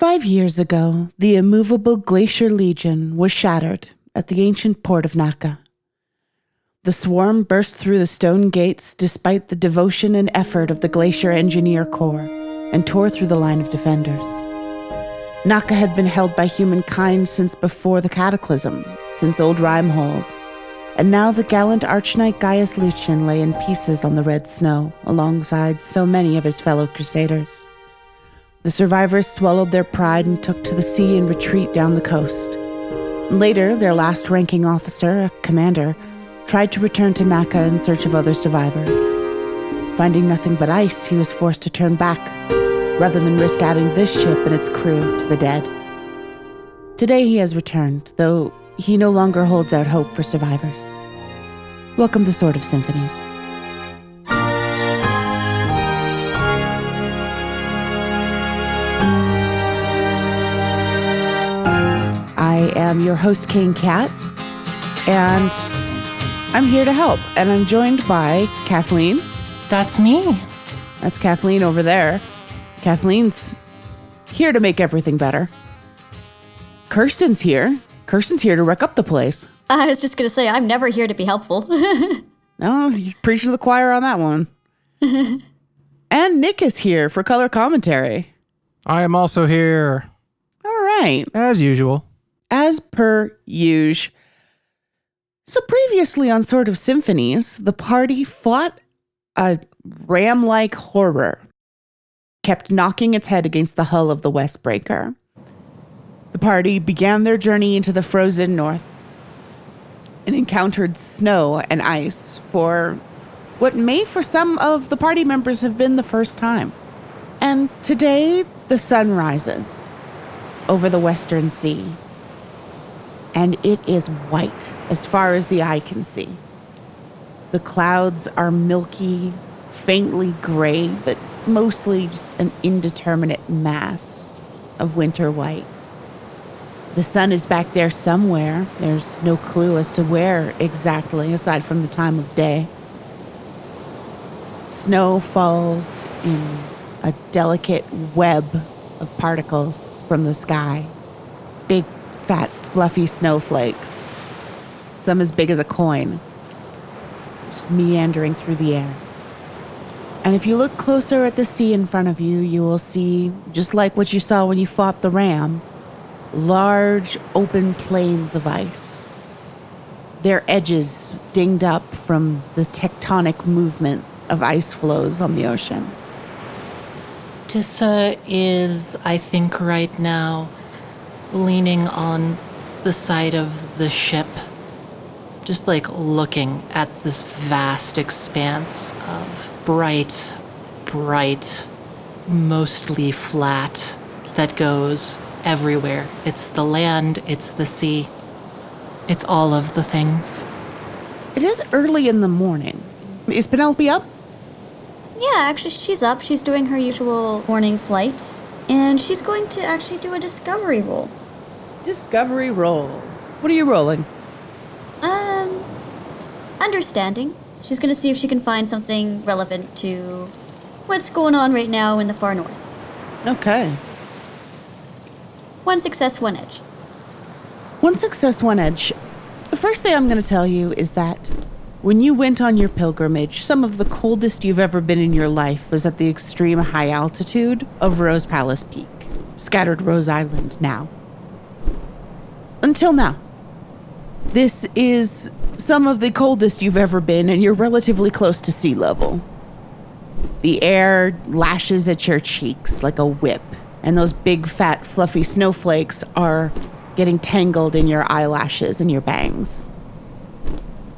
Five years ago, the immovable Glacier Legion was shattered at the ancient port of Naka. The swarm burst through the stone gates despite the devotion and effort of the Glacier Engineer Corps and tore through the line of defenders. Naka had been held by humankind since before the cataclysm, since old Rimehold, and now the gallant archknight Gaius Lucian lay in pieces on the red snow alongside so many of his fellow crusaders. The survivors swallowed their pride and took to the sea in retreat down the coast. Later, their last ranking officer, a commander, tried to return to Naka in search of other survivors. Finding nothing but ice, he was forced to turn back, rather than risk adding this ship and its crew to the dead. Today he has returned, though he no longer holds out hope for survivors. Welcome to Sword of Symphonies. I am your host, King Cat, and I'm here to help. And I'm joined by Kathleen. That's me. That's Kathleen over there. Kathleen's here to make everything better. Kirsten's here. Kirsten's here to wreck up the place. I was just going to say, I'm never here to be helpful. No, you preaching to the choir on that one. and Nick is here for color commentary. I am also here, All right. as usual. As per usual. So previously on Sword of Symphonies, the party fought a ram-like horror, kept knocking its head against the hull of the Westbreaker. The party began their journey into the frozen north and encountered snow and ice for what may for some of the party members have been the first time. And today the sun rises over the western sea and it is white as far as the eye can see. The clouds are milky, faintly gray, but mostly just an indeterminate mass of winter white. The sun is back there somewhere. There's no clue as to where exactly, aside from the time of day. Snow falls in a delicate web of particles from the sky. Big, fat, fluffy snowflakes. Some as big as a coin. Just meandering through the air. And if you look closer at the sea in front of you, you will see, just like what you saw when you fought the ram, large open plains of ice. Their edges dinged up from the tectonic movement of ice floes on the ocean. Tissa is, I think, right now leaning on the side of the ship, just like looking at this vast expanse of bright, bright, mostly flat that goes everywhere. It's the land, it's the sea, it's all of the things. It is early in the morning. Is Penelope up? yeah, actually, she's up. She's doing her usual morning flight. And she's going to actually do a discovery roll. Discovery roll. What are you rolling? Um, understanding. She's going to see if she can find something relevant to what's going on right now in the far north. Okay. One success, one edge. One success, one edge. The first thing I'm going to tell you is that when you went on your pilgrimage, some of the coldest you've ever been in your life was at the extreme high altitude of Rose Palace Peak, scattered Rose Island now. Until now. This is some of the coldest you've ever been, and you're relatively close to sea level. The air lashes at your cheeks like a whip, and those big, fat, fluffy snowflakes are getting tangled in your eyelashes and your bangs.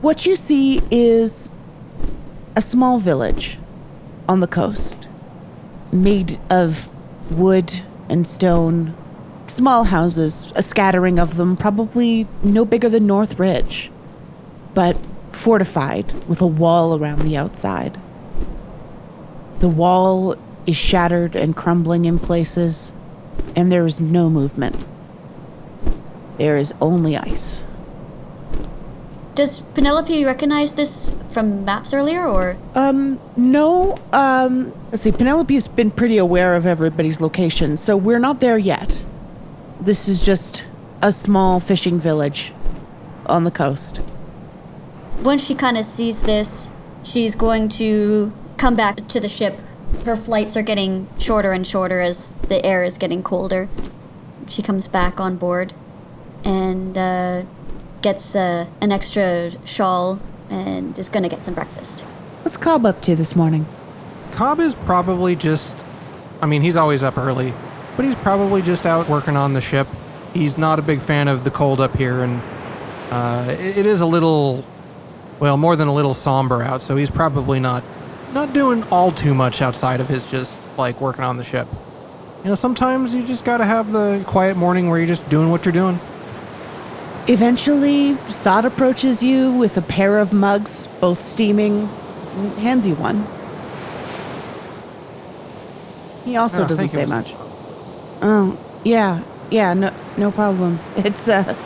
What you see is a small village on the coast, made of wood and stone. Small houses, a scattering of them, probably no bigger than North Ridge, but fortified with a wall around the outside. The wall is shattered and crumbling in places, and there is no movement. There is only ice. Does Penelope recognize this from maps earlier, or Um, no, um, let's see, Penelope's been pretty aware of everybody's location, so we're not there yet. This is just a small fishing village on the coast. once she kind of sees this, she's going to come back to the ship. Her flights are getting shorter and shorter as the air is getting colder. She comes back on board and uh, gets uh, an extra shawl and is going to get some breakfast. What's Cobb up to this morning? Cobb is probably just. I mean, he's always up early, but he's probably just out working on the ship. He's not a big fan of the cold up here, and uh, it, it is a little. Well, more than a little somber out, so he's probably not not doing all too much outside of his just like working on the ship. You know, sometimes you just gotta have the quiet morning where you're just doing what you're doing. Eventually, Sod approaches you with a pair of mugs, both steaming, and hands you one. He also Oh, doesn't say much. Oh, yeah, yeah, no, no problem. It's uh,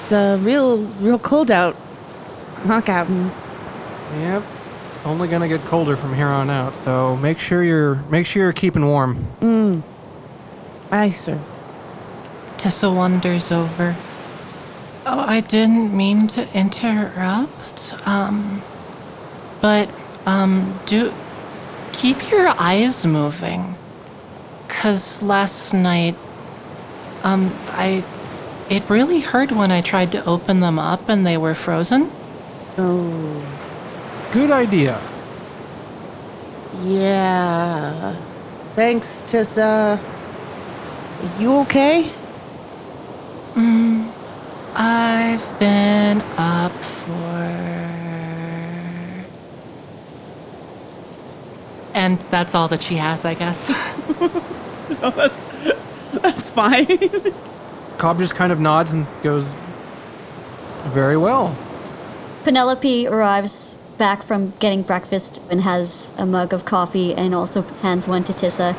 it's a real, real cold out, huh, Captain? Yep. It's only gonna get colder from here on out, so make sure you're make sure you're keeping warm. Aye, sir. Tissa wanders over. Oh, I didn't mean to interrupt. Um, but um, do keep your eyes moving. Cause last night, um, I it really hurt when I tried to open them up and they were frozen. Oh, Good idea. yeah. Thanks, Tissa. You okay? I've been up for. And that's all that she has, I guess. Oh, that's that's fine. Cobb just kind of nods and goes, "Very well." Penelope arrives back from getting breakfast and has a mug of coffee and also hands one to Tissa.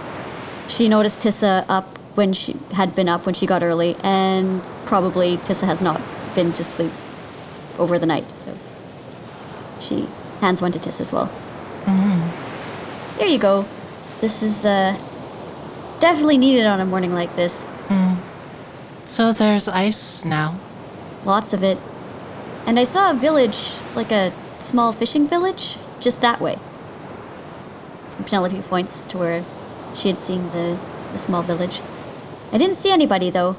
She noticed Tissa up when she had been up when she got early, and probably Tissa has not been to sleep over the night, so she hands one to Tissa as well. Mm-hmm. Here you go. This is uh, definitely needed on a morning like this. so there's ice now. Lots of it. And I saw a village, like a small fishing village, just that way. And Penelope points to where she had seen the, the small village. I didn't see anybody, though.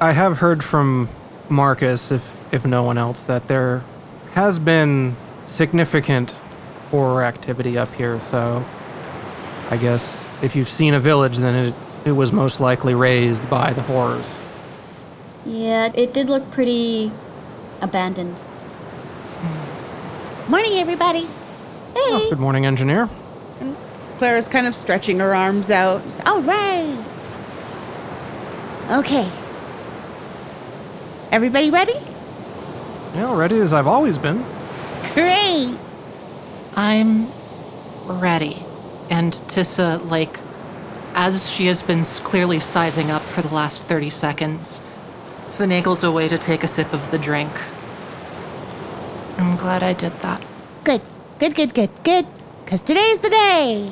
I have heard from Marcus, if if no one else, that there has been significant horror activity up here. So, I guess if you've seen a village, then it it was most likely raised by the horrors. Yeah, it did look pretty abandoned. Morning, everybody. Hey! Oh, good morning, engineer. Clara's kind of stretching her arms out. All right. Okay. Everybody ready? Yeah, ready as I've always been. Great. I'm ready. And Tissa, like, as she has been clearly sizing up for the last 30 seconds, finagles away to take a sip of the drink. I'm glad I did that. Good. Good, good, good, good. Because today's the day.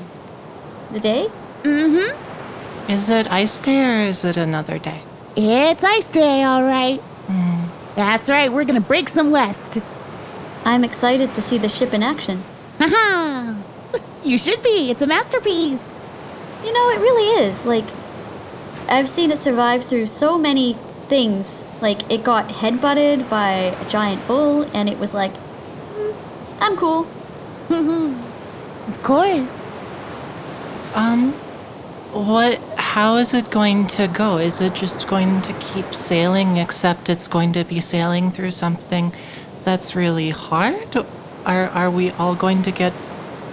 The day? Mm-hmm. Is it ice day or is it another day? It's ice day, all right. That's right. We're going to break some west. I'm excited to see the ship in action. Haha. you should be. It's a masterpiece. You know, it really is. Like, I've seen it survive through so many things. Like, it got headbutted by a giant bull, and it was like, "Hmm, I'm cool. Of course. Um, what, how is it going to go? Is it just going to keep sailing, except it's going to be sailing through something that's really hard? Are, are we all going to get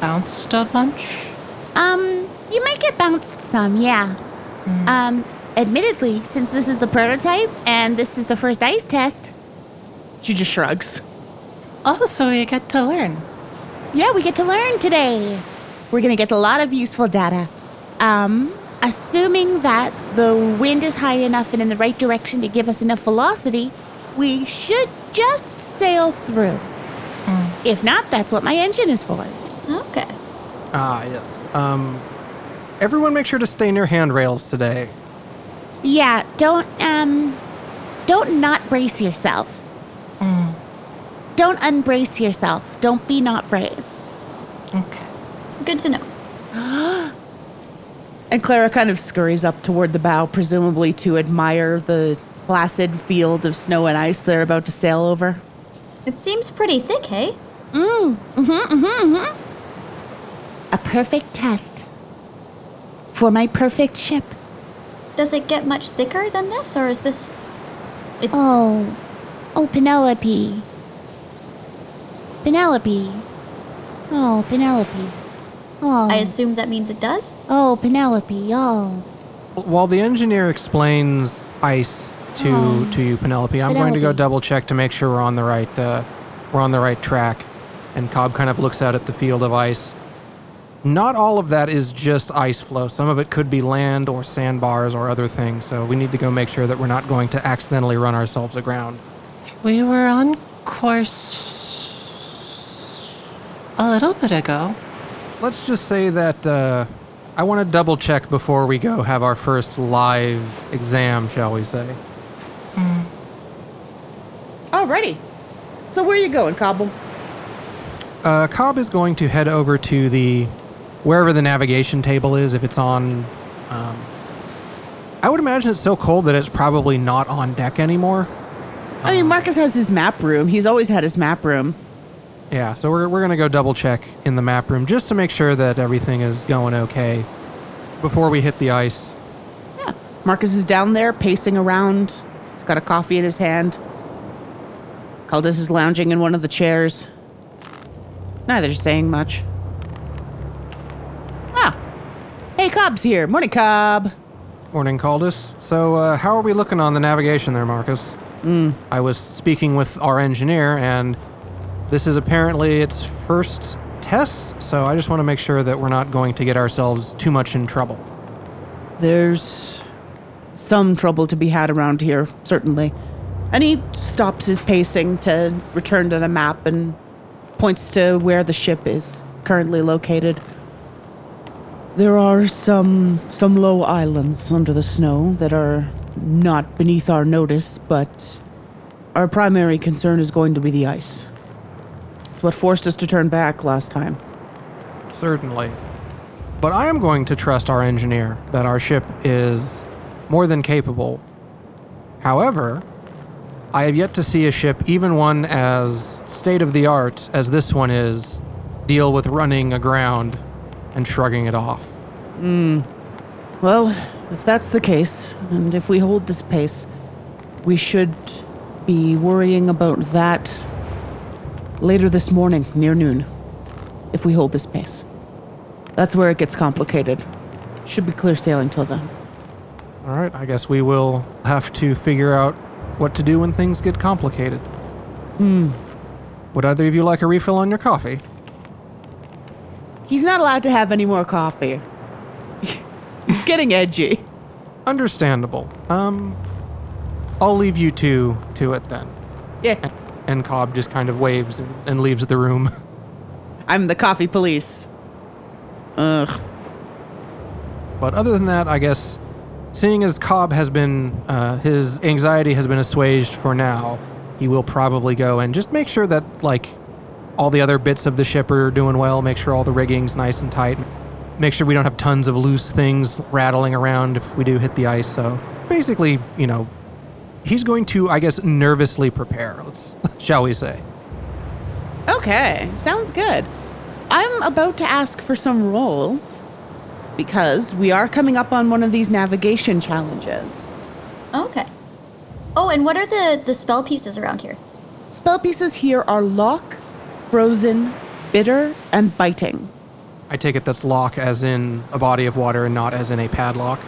bounced a bunch? Um, you might get bounced some, yeah. Um, admittedly, since this is the prototype and this is the first ice test, she just shrugs. Oh, so we get to learn. Yeah, we get to learn today. We're gonna get a lot of useful data. Um, assuming that the wind is high enough and in the right direction to give us enough velocity, we should just sail through. If not, that's what my engine is for. Okay. Ah, yes. Um, everyone make sure to stay near handrails today. Yeah, don't, um, don't not brace yourself. Don't unbrace yourself. Don't be not braced. Okay. Good to know. And Clara kind of scurries up toward the bow, presumably to admire the placid field of snow and ice they're about to sail over. It seems pretty thick, hey? Mm, mm-hmm, mm-hmm, mm-hmm. A perfect test for my perfect ship. Does it get much thicker than this, or is this. It's. Oh, oh, Penelope. Penelope. Oh, Penelope. Oh, I assume that means it does? oh, Penelope. Oh, While the engineer explains ice to Oh. to you, Penelope, I'm going to go double check to make sure we're on the right uh, we're on the right track. And Cobb kind of looks out at the field of ice. Not all of that is just ice floe. Some of it could be land or sandbars or other things. So we need to go make sure that we're not going to accidentally run ourselves aground. We were on course a little bit ago. Let's just say that uh, I want to double check before we go have our first live exam, shall we say? alrighty. So where are you going, Cobble? Uh, Cobb is going to head over to the wherever the navigation table is. If it's on, um, I would imagine it's so cold that it's probably not on deck anymore. I mean, Marcus has his map room. He's always had his map room. Yeah, so we're we're gonna go double check in the map room just to make sure that everything is going okay before we hit the ice. Yeah. Marcus is down there pacing around. He's got a coffee in his hand. Caldus is lounging in one of the chairs. Neither saying much. Ah. Hey, Cobb's here. Morning, Cobb. Morning, Caldus. So, uh, how are we looking on the navigation there, Marcus? I was speaking with our engineer, and this is apparently its first test, so I just want to make sure that we're not going to get ourselves too much in trouble. There's some trouble to be had around here, certainly. And he stops his pacing to return to the map and points to where the ship is currently located. There are some some low islands under the snow that are not beneath our notice, but our primary concern is going to be the ice. It's what forced us to turn back last time. Certainly. But I am going to trust our engineer that our ship is more than capable. However, I have yet to see a ship, even one as state of the art as this one is, deal with running aground and shrugging it off. Hmm. Well, if that's the case, and if we hold this pace, we should be worrying about that later this morning, near noon. If we hold this pace. That's where it gets complicated. Should be clear sailing till then. All right, I guess we will have to figure out what to do when things get complicated. Hmm. Would either of you like a refill on your coffee? He's not allowed to have any more coffee. He's getting edgy. Understandable. Um, I'll leave you two to it then. Yeah, And Cobb just kind of waves and, and leaves the room. I'm the coffee police. Ugh. But other than that, I guess, seeing as Cobb has been, uh, his anxiety has been assuaged for now, he will probably go and just make sure that, like, all the other bits of the ship are doing well, make sure all the rigging's nice and tight, make sure we don't have tons of loose things rattling around if we do hit the ice. So basically, you know, he's going to, I guess, nervously prepare, let's, shall we say. Okay, sounds good. I'm about to ask for some rolls because we are coming up on one of these navigation challenges. Okay. Oh, and what are the, the spell pieces around here? Spell pieces here are lock, frozen, bitter, and biting. I take it that's lock as in a body of water and not as in a padlock.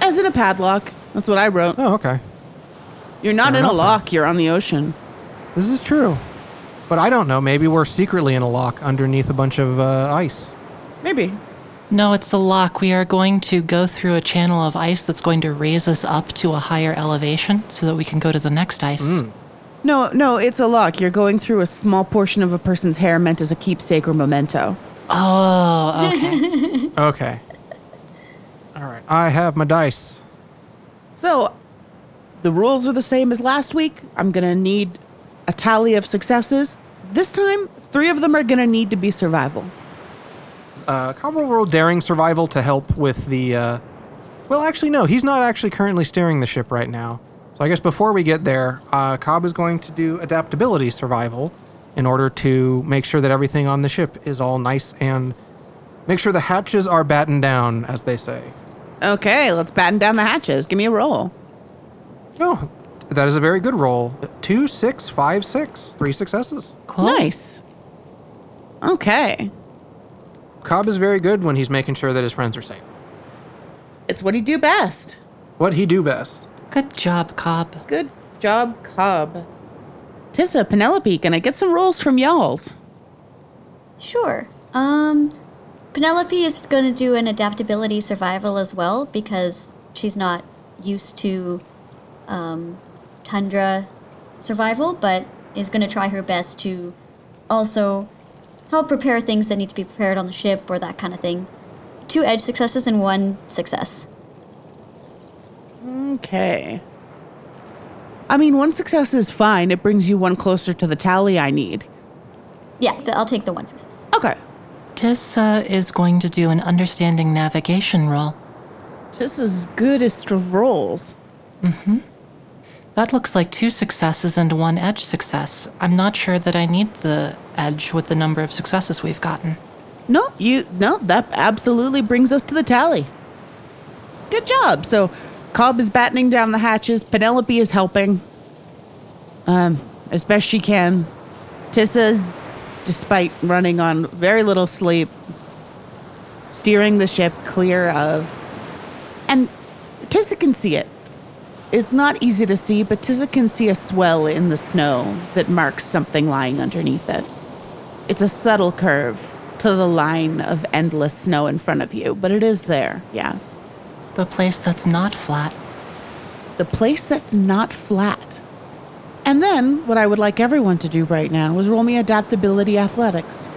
As in a padlock. That's what I wrote. Oh, okay. You're not Fair in a enough, then. lock, you're on the ocean. This is true. But I don't know. Maybe we're secretly in a lock underneath a bunch of uh, ice. Maybe. No, it's a lock. We are going to go through a channel of ice that's going to raise us up to a higher elevation so that we can go to the next ice. Mm. No, no, it's a lock. You're going through a small portion of a person's hair meant as a keepsake or memento. Oh, okay. Okay. All right. I have my dice. So, the rules are the same as last week. I'm going to need a tally of successes. This time, three of them are going to need to be survival. Uh, Cobb will roll daring survival to help with the. Uh, well, actually, no. He's not actually currently steering the ship right now. So I guess before we get there, uh, Cobb is going to do adaptability survival in order to make sure that everything on the ship is all nice and make sure the hatches are battened down, as they say. Okay, let's batten down the hatches. Give me a roll. Oh, that is a very good roll. Two, six, five, six. Three successes. Cool. Nice. Okay. Cobb is very good when he's making sure that his friends are safe. It's what he do best. What he do best. Good job, Cobb. Good job, Cobb. Tissa, Penelope, can I get some rolls from y'alls? Sure. Um, Penelope is going to do an adaptability survival as well because she's not used to um, tundra survival, but is going to try her best to also help prepare things that need to be prepared on the ship or that kind of thing. Two edge successes and one success. Okay. I mean, one success is fine. It brings you one closer to the tally I need. Yeah, th- I'll take the one success. Okay. Tissa is going to do an understanding navigation roll. Tissa's goodest of rolls. Mm-hmm. That looks like two successes and one edge success. I'm not sure that I need the edge with the number of successes we've gotten. No, you no, that absolutely brings us to the tally. Good job. So Cobb is battening down the hatches, Penelope is helping. Um, as best she can. Tissa's, despite running on very little sleep, steering the ship clear of and Tissa can see it. It's not easy to see, but Tissa can see a swell in the snow that marks something lying underneath it. It's a subtle curve to the line of endless snow in front of you, but it is there, yes. The place that's not flat. The place that's not flat. And then, what I would like everyone to do right now is roll me adaptability athletics.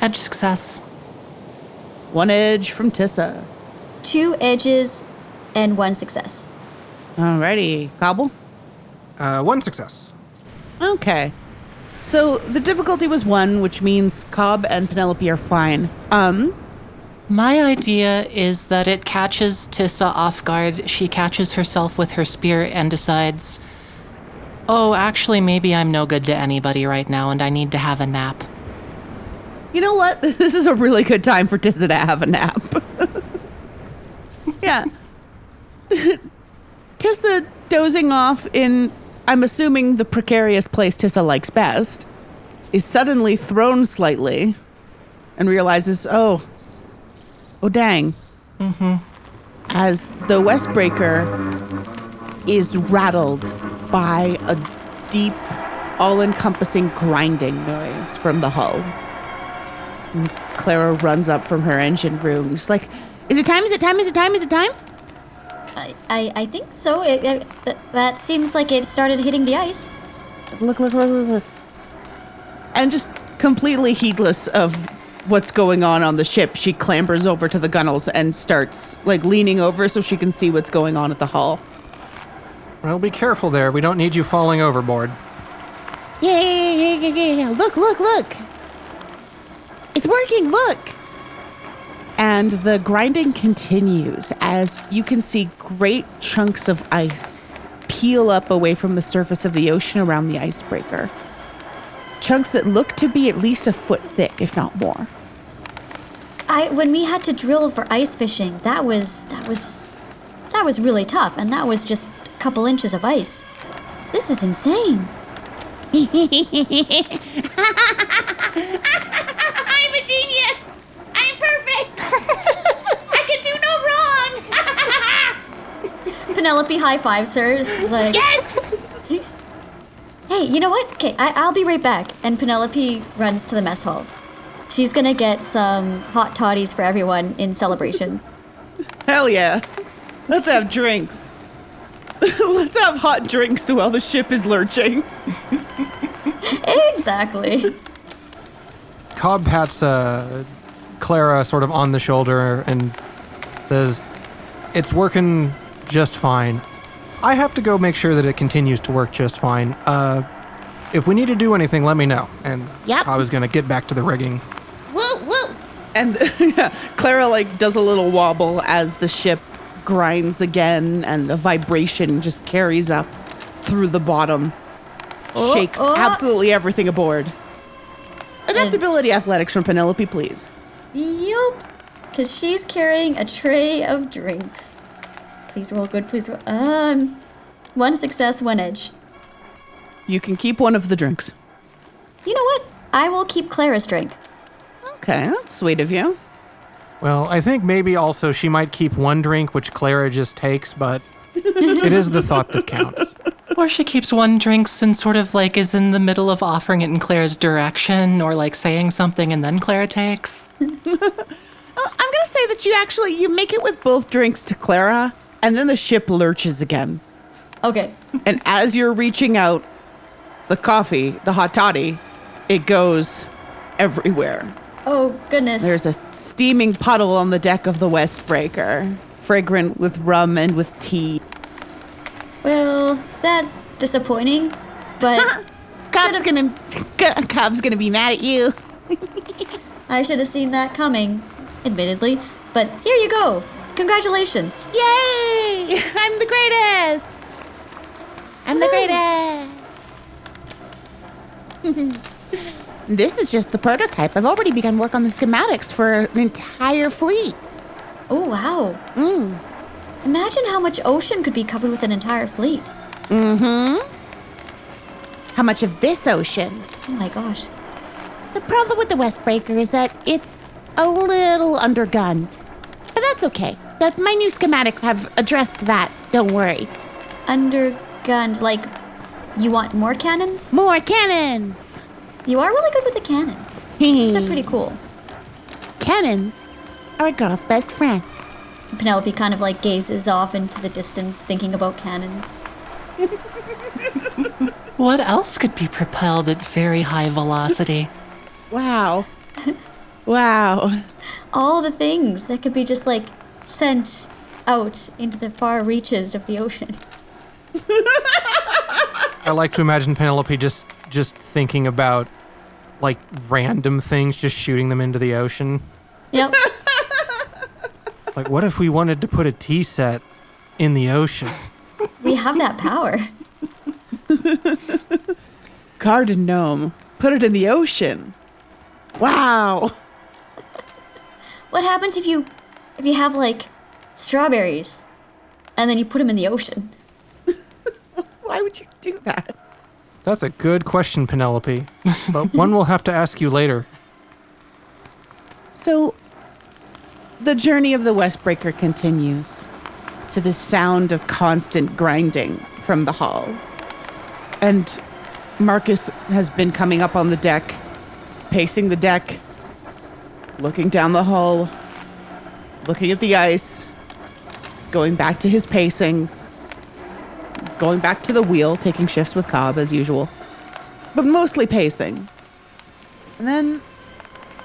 Edge success. One edge from Tissa. Two edges and one success. Alrighty, Cobble? Uh, one success. Okay. So the difficulty was one, which means Cobb and Penelope are fine. Um, My idea is that it catches Tissa off guard. She catches herself with her spear and decides, oh, actually, maybe I'm no good to anybody right now and I need to have a nap. you know what? This is a really good time for Tissa to have a nap. yeah. Tissa dozing off in, I'm assuming, the precarious place Tissa likes best, is suddenly thrown slightly and realizes, oh, oh, dang. Mm-hmm. As the Westbreaker is rattled by a deep, all encompassing grinding noise from the hull. And Clara runs up from her engine room. She's like, Is it time? Is it time? Is it time? Is it time? I, I, I think so. It, it, th- that seems like it started hitting the ice. Look, look, look, look, look. And just completely heedless of what's going on on the ship, she clambers over to the gunnels and starts like leaning over so she can see what's going on at the hull. Well, be careful there. We don't need you falling overboard. Yeah, yeah, yeah, yeah, yeah, yeah. Look, look, look. It's working, look. And the grinding continues as you can see great chunks of ice peel up away from the surface of the ocean around the icebreaker. Chunks that look to be at least a foot thick, if not more. I when we had to drill for ice fishing, that was that was that was really tough, and that was just a couple inches of ice. This is insane. I'm a genius! I'm perfect! I can do no wrong! Penelope high fives her. It's like, yes! hey, you know what? Okay, I, I'll be right back. And Penelope runs to the mess hall. She's gonna get some hot toddies for everyone in celebration. Hell yeah. Let's have drinks. Let's have hot drinks while the ship is lurching. Exactly. Cobb pats uh, Clara sort of on the shoulder and says, It's working just fine. I have to go make sure that it continues to work just fine. Uh, if we need to do anything, let me know. And Yep. I was going to get back to the rigging. Woo, woo. And yeah, Clara like does a little wobble as the ship grinds again and a vibration just carries up through the bottom. Oh, Shakes oh. absolutely everything aboard. Adaptability athletics from Penelope, please. Yup. Because she's carrying a tray of drinks. Please roll good, please roll. Um, one success, one edge. You can keep one of the drinks. You know what? I will keep Clara's drink. Okay, that's sweet of you. Well, I think maybe also she might keep one drink, which Clara just takes, but it is the thought that counts. Or she keeps one drinks and sort of like is in the middle of offering it in Clara's direction or like saying something and then Clara takes. Well, I'm gonna say that you actually you make it with both drinks to Clara, and then the ship lurches again. Okay. And as you're reaching out, the coffee, the hot toddy, it goes everywhere. Oh, goodness. There's a steaming puddle on the deck of the Westbreaker, fragrant with rum and with tea. Well, that's disappointing, but Cobb's gonna, Cobb's gonna be mad at you. I should have seen that coming, admittedly. But here you go. Congratulations. Yay! I'm the greatest. I'm the greatest. this is just the prototype. I've already begun work on the schematics for an entire fleet. Oh, wow. Mm. Imagine how much ocean could be covered with an entire fleet. Mm hmm. How much of this ocean? Oh my gosh. The problem with the Westbreaker is that it's a little undergunned. But that's okay. That my new schematics have addressed that. Don't worry. Undergunned, like, you want more cannons? More cannons. You are really good with the cannons. Those are pretty cool. Cannons are a girl's best friend. Penelope kind of like gazes off into the distance, thinking about cannons. What else could be propelled at very high velocity? Wow. wow. All the things that could be just like sent out into the far reaches of the ocean. I like to imagine Penelope just just thinking about like random things, just shooting them into the ocean. Yep. Like, what if we wanted to put a tea set in the ocean? we have that power. Garden gnome. Put it in the ocean. Wow. What happens if you if you have like strawberries and then you put them in the ocean? Why would you do that? That's a good question, Penelope. But one we'll have to ask you later. So, the journey of the Westbreaker continues to the sound of constant grinding from the hull. And Marcus has been coming up on the deck, pacing the deck, looking down the hull, looking at the ice, going back to his pacing, going back to the wheel, taking shifts with Cobb as usual, but mostly pacing. And then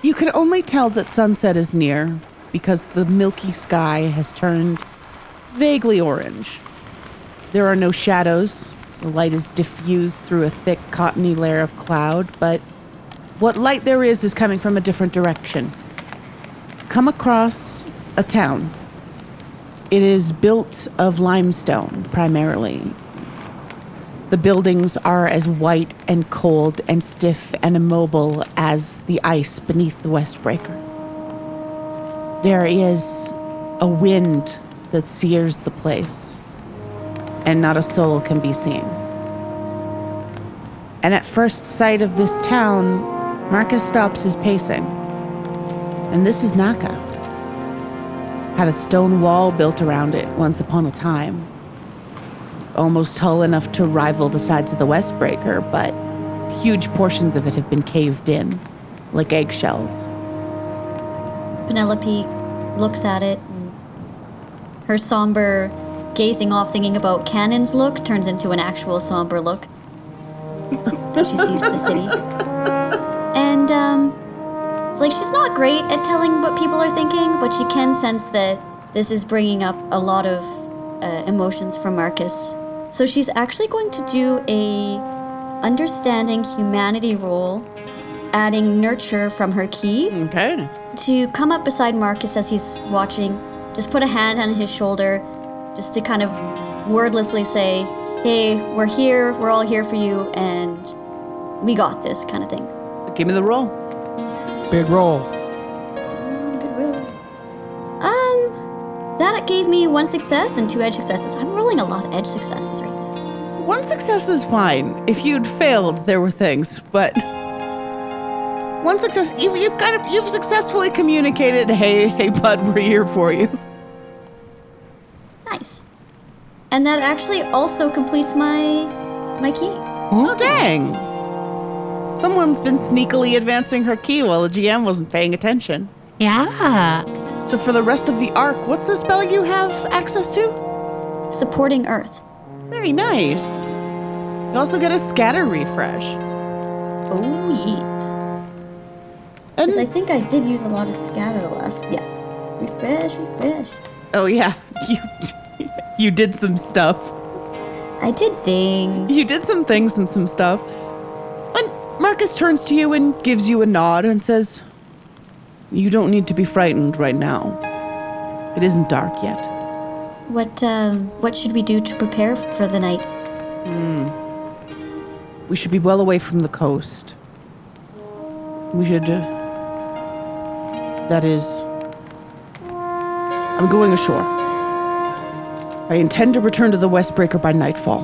you can only tell that sunset is near because the milky sky has turned vaguely orange. There are no shadows. The light is diffused through a thick, cottony layer of cloud, but what light there is is coming from a different direction. Come across a town. It is built of limestone, primarily. The buildings are as white and cold and stiff and immobile as the ice beneath the Westbreaker. There is a wind that sears the place, and not a soul can be seen. And at first sight of this town, Marcus stops his pacing. And this is Naka. Had a stone wall built around it once upon a time almost tall enough to rival the sides of the Westbreaker, but huge portions of it have been caved in, like eggshells. Penelope looks at it and her somber gazing off, thinking about Cannon's look, turns into an actual somber look she sees the city. And um, it's like she's not great at telling what people are thinking, but she can sense that this is bringing up a lot of uh, emotions from Marcus. So she's actually going to do a understanding humanity roll, adding nurture from her key Okay. to come up beside Marcus as he's watching, just put a hand on his shoulder, just to kind of wordlessly say, Hey, we're here, we're all here for you, and we got this kind of thing. Give me the roll. Big roll. Um, good roll. Um, that gave me one success and two edge successes. I'm rolling a lot of edge successes right now. One success is fine. If you'd failed, there were things, but one success. You've, you've kind of you've successfully communicated. Hey, hey, bud, we're here for you. Nice. And that actually also completes my my key. Oh dang! Someone's been sneakily advancing her key while the GM wasn't paying attention. Yeah. So for the rest of the arc, what's the spell you have access to? Supporting Earth. Very nice. You also get a scatter refresh. Oh yeah. Because I think I did use a lot of scatter last. Yeah. Refresh, refresh. oh yeah, you you did some stuff. I did things. You did some things and some stuff. Marcus turns to you and gives you a nod and says, "You don't need to be frightened right now. It isn't dark yet." What um what should we do to prepare for the night? We should be well away from the coast. We should. Uh, that is. I'm going ashore. I intend to return to the Westbreaker by nightfall.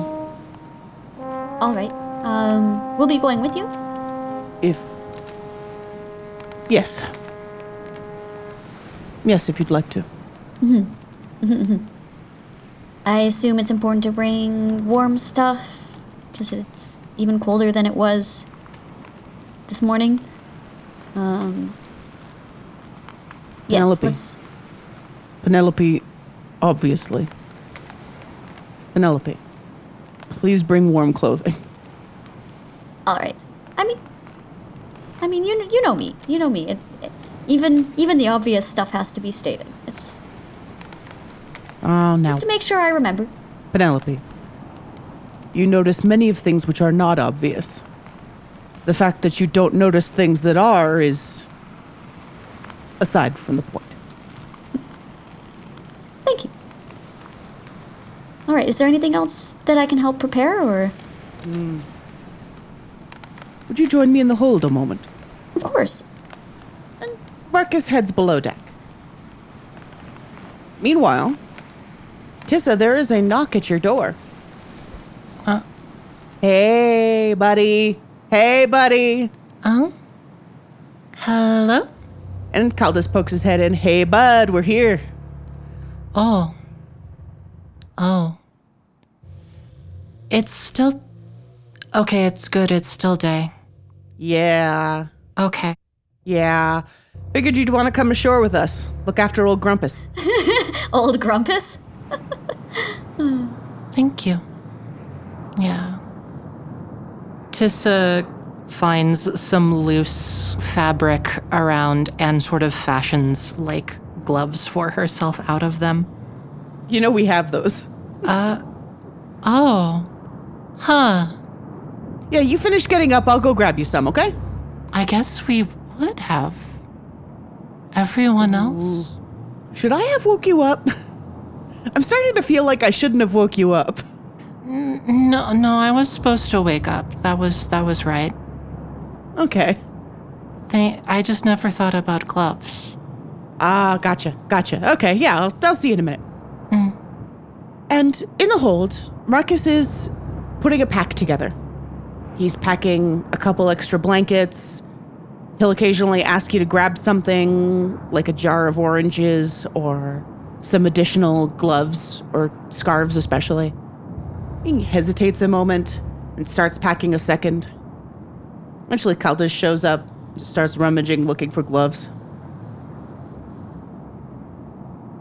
All right. Um, we'll be going with you. If. Yes. Yes, if you'd like to. Mm-hmm. Mm-hmm, mm-hmm. I assume it's important to bring warm stuff because it's even colder than it was this morning. Um. Yes. Penelope. Let's, Penelope, obviously. Penelope, please bring warm clothing. all right. I mean, I mean, you you know me. You know me. It, it, even even the obvious stuff has to be stated. It's Oh, now. just to make sure I remember. Penelope, you notice many of things which are not obvious. The fact that you don't notice things that are is aside from the point. Thank you. All right. Is there anything else that I can help prepare, or hmm. Would you join me in the hold a moment? Of course? And Marcus heads below deck. Meanwhile, Tissa, there is a knock at your door. Uh. Hey, buddy. Hey, buddy. Oh? Hello? And Caldas pokes his head in. Hey, bud, we're here. Oh. Oh. It's still. Okay, it's good. It's still day. Yeah. Okay. Yeah. Figured you'd want to come ashore with us. Look after old Grumpus. Old Grumpus. Thank you. Yeah. Tissa finds some loose fabric around and sort of fashions like gloves for herself out of them. You know we have those. Uh, oh. Huh. Yeah, you finish getting up. I'll go grab you some, okay? I guess we would have. Everyone else? Should I have woke you up? I'm starting to feel like I shouldn't have woke you up. No, no, I was supposed to wake up. That was that was right. Okay. They, I just never thought about gloves. Ah, gotcha, gotcha. Okay, yeah, I'll, I'll see you in a minute. Mm. And in the hold, Marcus is putting a pack together. He's packing a couple extra blankets. He'll occasionally ask you to grab something like a jar of oranges or some additional gloves or scarves, especially. He hesitates a moment and starts packing a second. Eventually, Caldas shows up, starts rummaging, looking for gloves.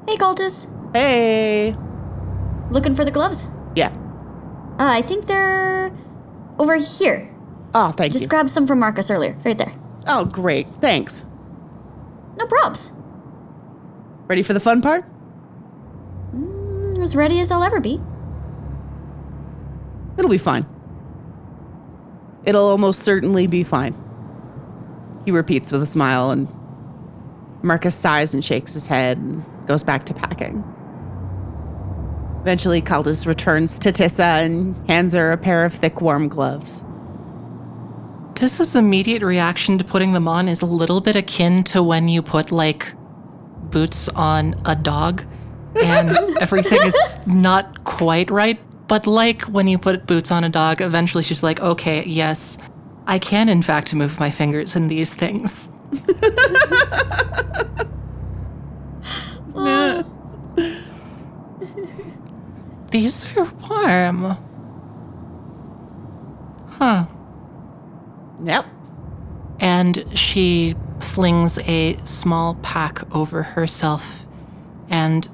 Hey, Caldus. Hey, looking for the gloves? Yeah. Uh, I think they're over here. Oh, thank Just you. Just grabbed some from Marcus earlier. Right there. oh, great. Thanks. No probs. Ready for the fun part? Mm, As ready as I'll ever be. It'll be fine. It'll almost certainly be fine. He repeats with a smile, and Marcus sighs and shakes his head and goes back to packing. Eventually, Caldus returns to Tissa and hands her a pair of thick, warm gloves. Tissa's immediate reaction to putting them on is a little bit akin to when you put like boots on a dog and everything is not quite right. But like when you put boots on a dog, eventually she's like, okay, yes, I can in fact move my fingers in these things. These are warm. Huh. Yep. and she slings a small pack over herself and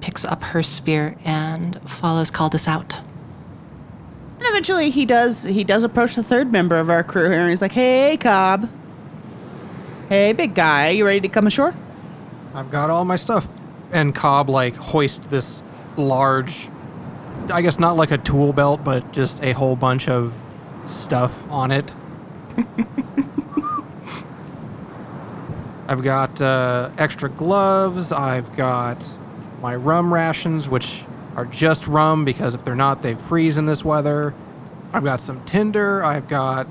picks up her spear and follows Caldus out. And eventually, he does. He does approach the third member of our crew here, and he's like, "Hey, Cobb. Hey, big guy. You ready to come ashore?" I've got all my stuff. And Cobb like hoist this large, I guess not like a tool belt, but just a whole bunch of stuff on it. I've got uh, extra gloves. I've got my rum rations, which are just rum because if they're not, they freeze in this weather. I've got some tinder. I've got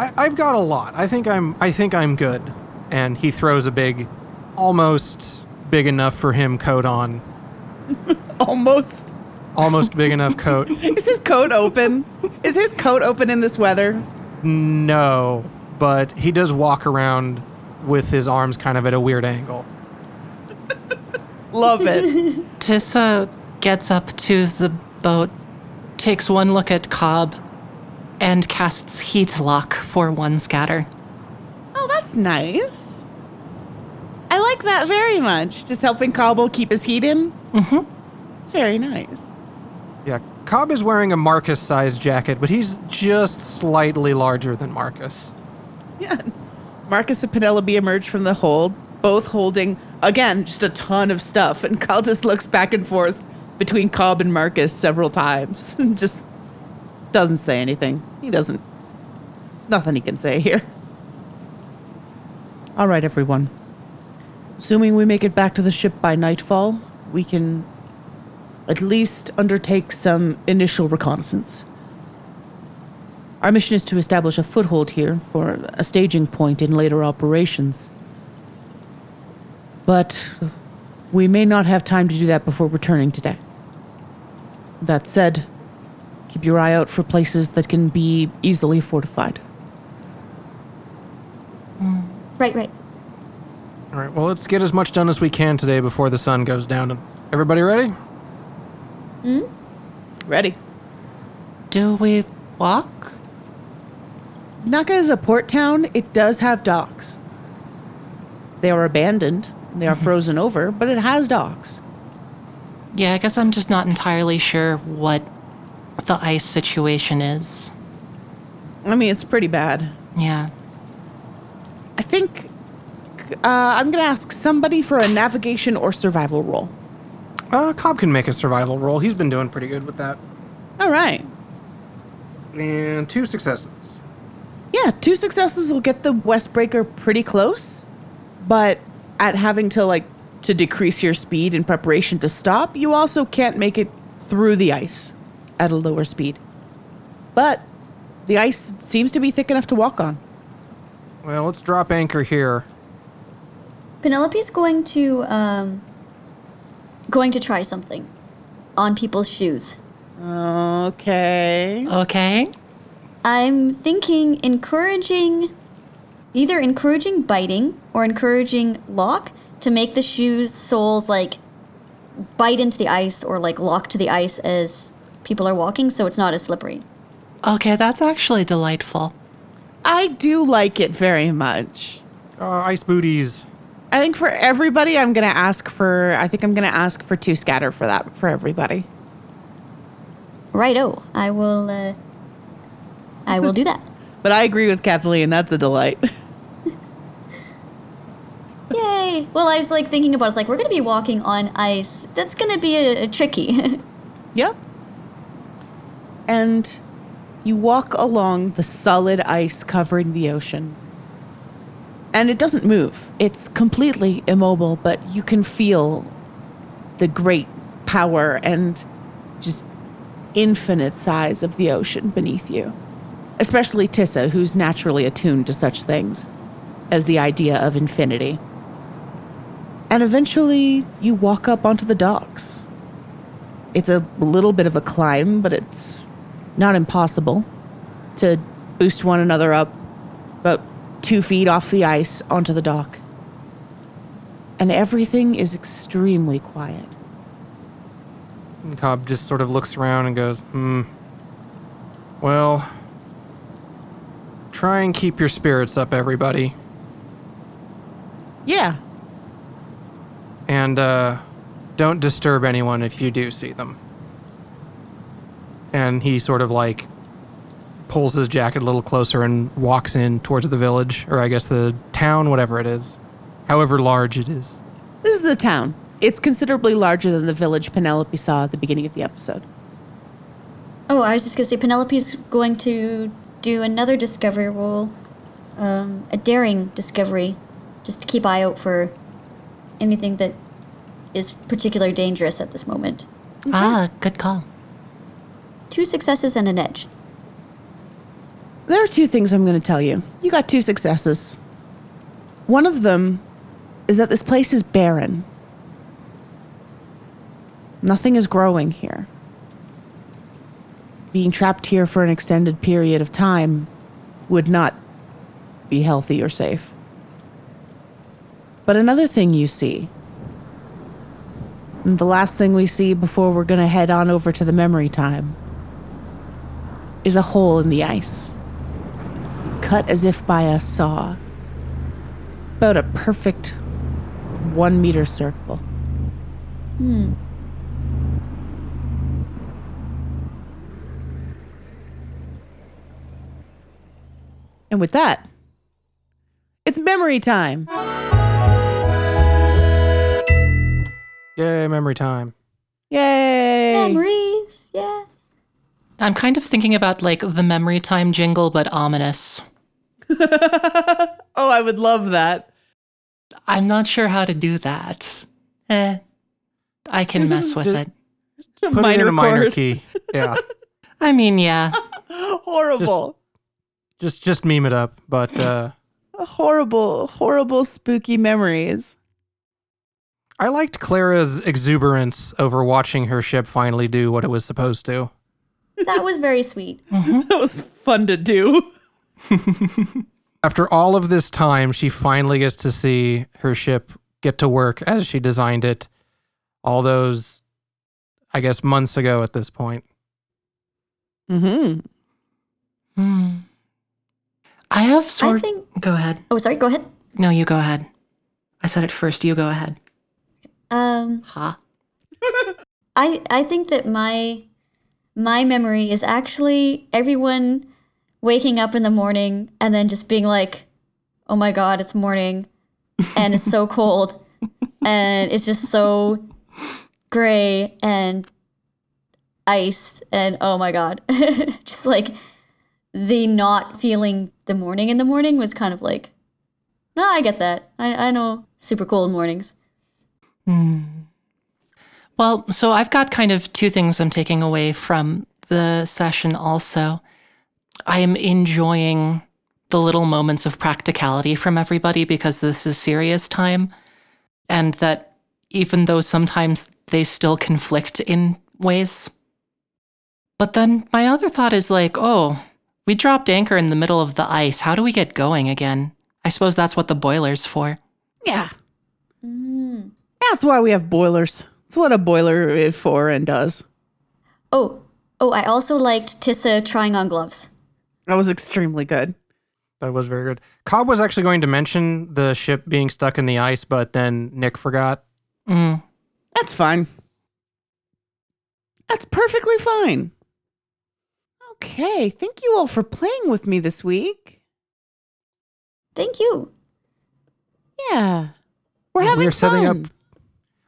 I, I've got a lot. I think I'm I think I'm good. And he throws a big, almost big enough for him coat on. Almost. Almost big enough coat. Is his coat open? Is his coat open in this weather? No, but he does walk around with his arms kind of at a weird angle. Love it. Tissa gets up to the boat, takes one look at Cobb, and casts Heat Lock for one scatter. oh, that's nice. I like that very much. Just helping Cobble keep his heat in. Mm-hmm. It's very nice. Yeah, Cobb is wearing a Marcus sized jacket, but he's just slightly larger than Marcus. Yeah. Marcus and Penelope emerge from the hold, both holding, again, just a ton of stuff. And Caldus looks back and forth between Cobb and Marcus several times and just doesn't say anything. He doesn't. There's nothing he can say here. All right, everyone. Assuming we make it back to the ship by nightfall, we can at least undertake some initial reconnaissance. Our mission is to establish a foothold here for a staging point in later operations. But we may not have time to do that before returning today. That said, keep your eye out for places that can be easily fortified. Right, right. All right, well, let's get as much done as we can today before the sun goes down. Everybody ready? Ready? Do we walk? Naka is a port town. It does have docks. They are abandoned. They are frozen over, but it has docks. Yeah, I guess I'm just not entirely sure what the ice situation is. I mean, it's pretty bad. Yeah. I think uh, I'm going to ask somebody for a navigation or survival roll. Uh, Cobb can make a survival roll. He's been doing pretty good with that. All right. And two successes. Yeah, two successes will get the Westbreaker pretty close, but at having to like to decrease your speed in preparation to stop, you also can't make it through the ice at a lower speed. But the ice seems to be thick enough to walk on. Well, let's drop anchor here. Penelope's going to um going to try something on people's shoes. Okay. Okay. I'm thinking encouraging either encouraging biting or encouraging lock to make the shoes soles like bite into the ice or like lock to the ice as people are walking so it's not as slippery. Okay, that's actually delightful. I do like it very much. Uh, ice booties. I think for everybody, I'm gonna ask for. I think I'm gonna ask for two scatter for that for everybody. Righto. I will. Uh, I will do that. But I agree with Kathleen. That's a delight. Yay! Well, I was like thinking about. It's like we're gonna be walking on ice. That's gonna be a, a tricky. Yep. And you walk along the solid ice covering the ocean. And it doesn't move. It's completely immobile, but you can feel the great power and just infinite size of the ocean beneath you. Especially Tissa, who's naturally attuned to such things as the idea of infinity. And eventually, you walk up onto the docks. It's a little bit of a climb, but it's not impossible to boost one another up about two feet off the ice onto the dock. And everything is extremely quiet. And Cobb just sort of looks around and goes, hmm. Well, try and keep your spirits up, everybody. Yeah, And uh, don't disturb anyone if you do see them. And he sort of like pulls his jacket a little closer and walks in towards the village, or I guess the town, whatever it is, however large it is. this is a town. It's considerably larger than the village Penelope saw at the beginning of the episode. oh, I was just gonna say Penelope's going to do another discovery roll, um, a daring discovery, just to keep eye out for anything that is particularly dangerous at this moment. Ah, good call. Two successes and an edge. There are two things I'm going to tell you. You got two successes. One of them is that this place is barren. Nothing is growing here. Being trapped here for an extended period of time would not be healthy or safe. But another thing you see, and the last thing we see before we're going to head on over to the memory time, is a hole in the ice cut as if by a saw. About a perfect one meter circle. Hmm. And with that, it's memory time. Yay, memory time. Yay! Memories, yeah. I'm kind of thinking about like the memory time jingle, but ominous. oh, I would love that. I'm not sure how to do that. Eh, I can mess with it. Put it in a minor chord. key. Yeah. I mean, yeah. Horrible. just just meme it up. But uh, horrible, horrible, spooky memories. I liked Clara's exuberance over watching her ship finally do what it was supposed to. That was very sweet. That was fun to do. After all of this time, she finally gets to see her ship get to work as she designed it. All those, I guess, months ago at this point. Mm-hmm. Hmm. I have sort. I think. Go ahead. Oh, sorry. Go ahead. No, you go ahead. I said it first. You go ahead. Um, Ha. I I think that my my memory is actually everyone waking up in the morning and then just being like, "Oh my god, it's morning." And it's so cold. And it's just so gray and ice and oh my god. just like the not feeling the morning in the morning was kind of like, "No, I get that. I I know super cold mornings." Hmm. Well, so I've got kind of two things I'm taking away from the session also. I am enjoying the little moments of practicality from everybody because this is serious time. And that even though sometimes they still conflict in ways. But then my other thought is like, oh, we dropped anchor in the middle of the ice. How do we get going again? I suppose that's what the boiler's for. Yeah. Mm. That's why we have boilers. It's what a boiler is for and does. Oh, oh, I also liked Tissa trying on gloves. That was extremely good. That was very good. Cobb was actually going to mention the ship being stuck in the ice, but then Nick forgot. Mm. That's fine. That's perfectly fine. Okay, thank you all for playing with me this week. Thank you. Yeah. We're having we are setting up. fun.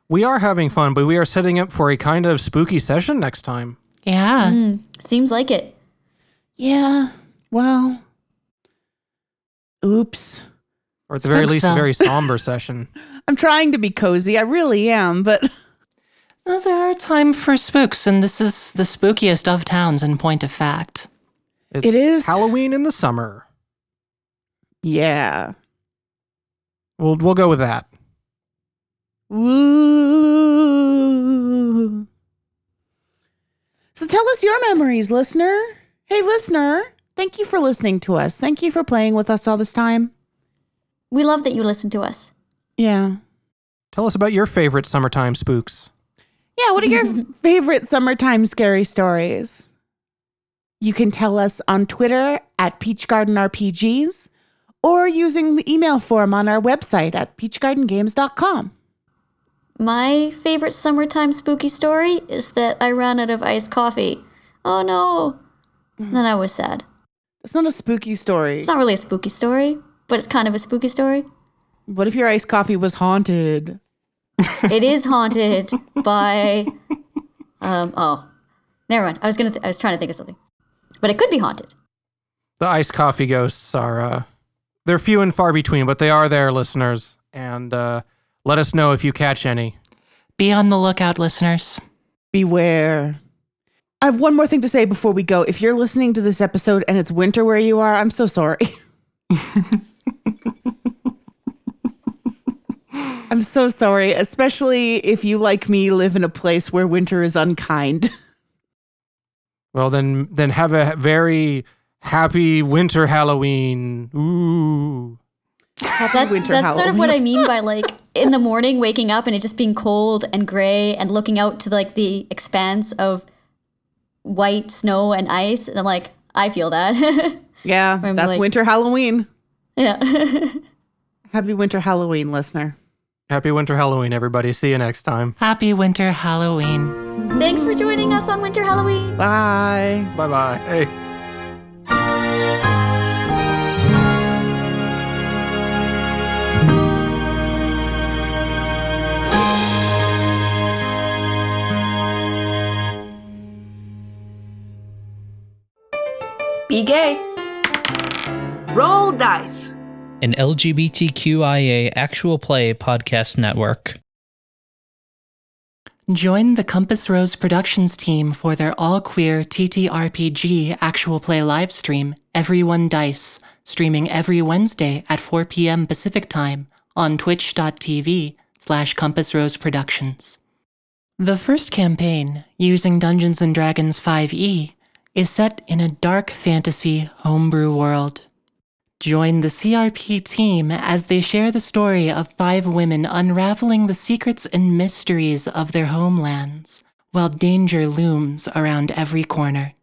We are having fun, but we are setting up for a kind of spooky session next time. Yeah. Mm, seems like it. Yeah. Well. Oops. Or at the very least, a very somber session. I'm trying to be cozy. I really am, but Well, there are time for spooks, and this is the spookiest of towns in point of fact. It's It is- Halloween in the summer. yeah. We'll we'll go with that. Woo. So tell us your memories, listener. Hey, listener. Thank you for listening to us. Thank you for playing with us all this time. We love that you listen to us. Yeah. Tell us about your favorite summertime spooks. Yeah, what are your favorite summertime scary stories? You can tell us on Twitter at Peach Garden RPGs or using the email form on our website at peachgardengames.com. My favorite summertime spooky story is that I ran out of iced coffee. Oh no. Mm. Then I was sad. It's not a spooky story. It's not really a spooky story, but it's kind of a spooky story. What if your iced coffee was haunted? It is haunted by um oh. Never mind. I was gonna th- I was trying to think of something. But it could be haunted. The iced coffee ghosts are uh, they're few and far between, but they are there, listeners. And uh, let us know if you catch any. Be on the lookout, listeners. Beware. I have one more thing to say before we go. If you're listening to this episode and it's winter where you are, I'm so sorry. I'm so sorry, especially if you, like me, live in a place where winter is unkind. Well, then then have a very happy winter Halloween. Ooh. That's winter that's sort of what I mean by like in the morning waking up and it just being cold and gray and looking out to like the expanse of white snow and ice and I'm like I feel that. Yeah, that's like- winter Halloween. yeah. Happy winter Halloween, listener. Happy winter Halloween, everybody. See you next time. Happy winter Halloween. Thanks for joining us on Winter Halloween. Bye. Bye bye. Hey. Be gay. Roll dice. an LGBTQIA actual play podcast network. Join the Compass Rose Productions team for their all queer TTRPG actual play live stream, Everyone Dice, streaming every Wednesday at 4 p.m. Pacific Time on twitch.tv slash Compass Rose Productions. The first campaign, using Dungeons & Dragons 5e, is set in a dark fantasy homebrew world. Join the CRP team as they share the story of five women unraveling the secrets and mysteries of their homelands, while danger looms around every corner.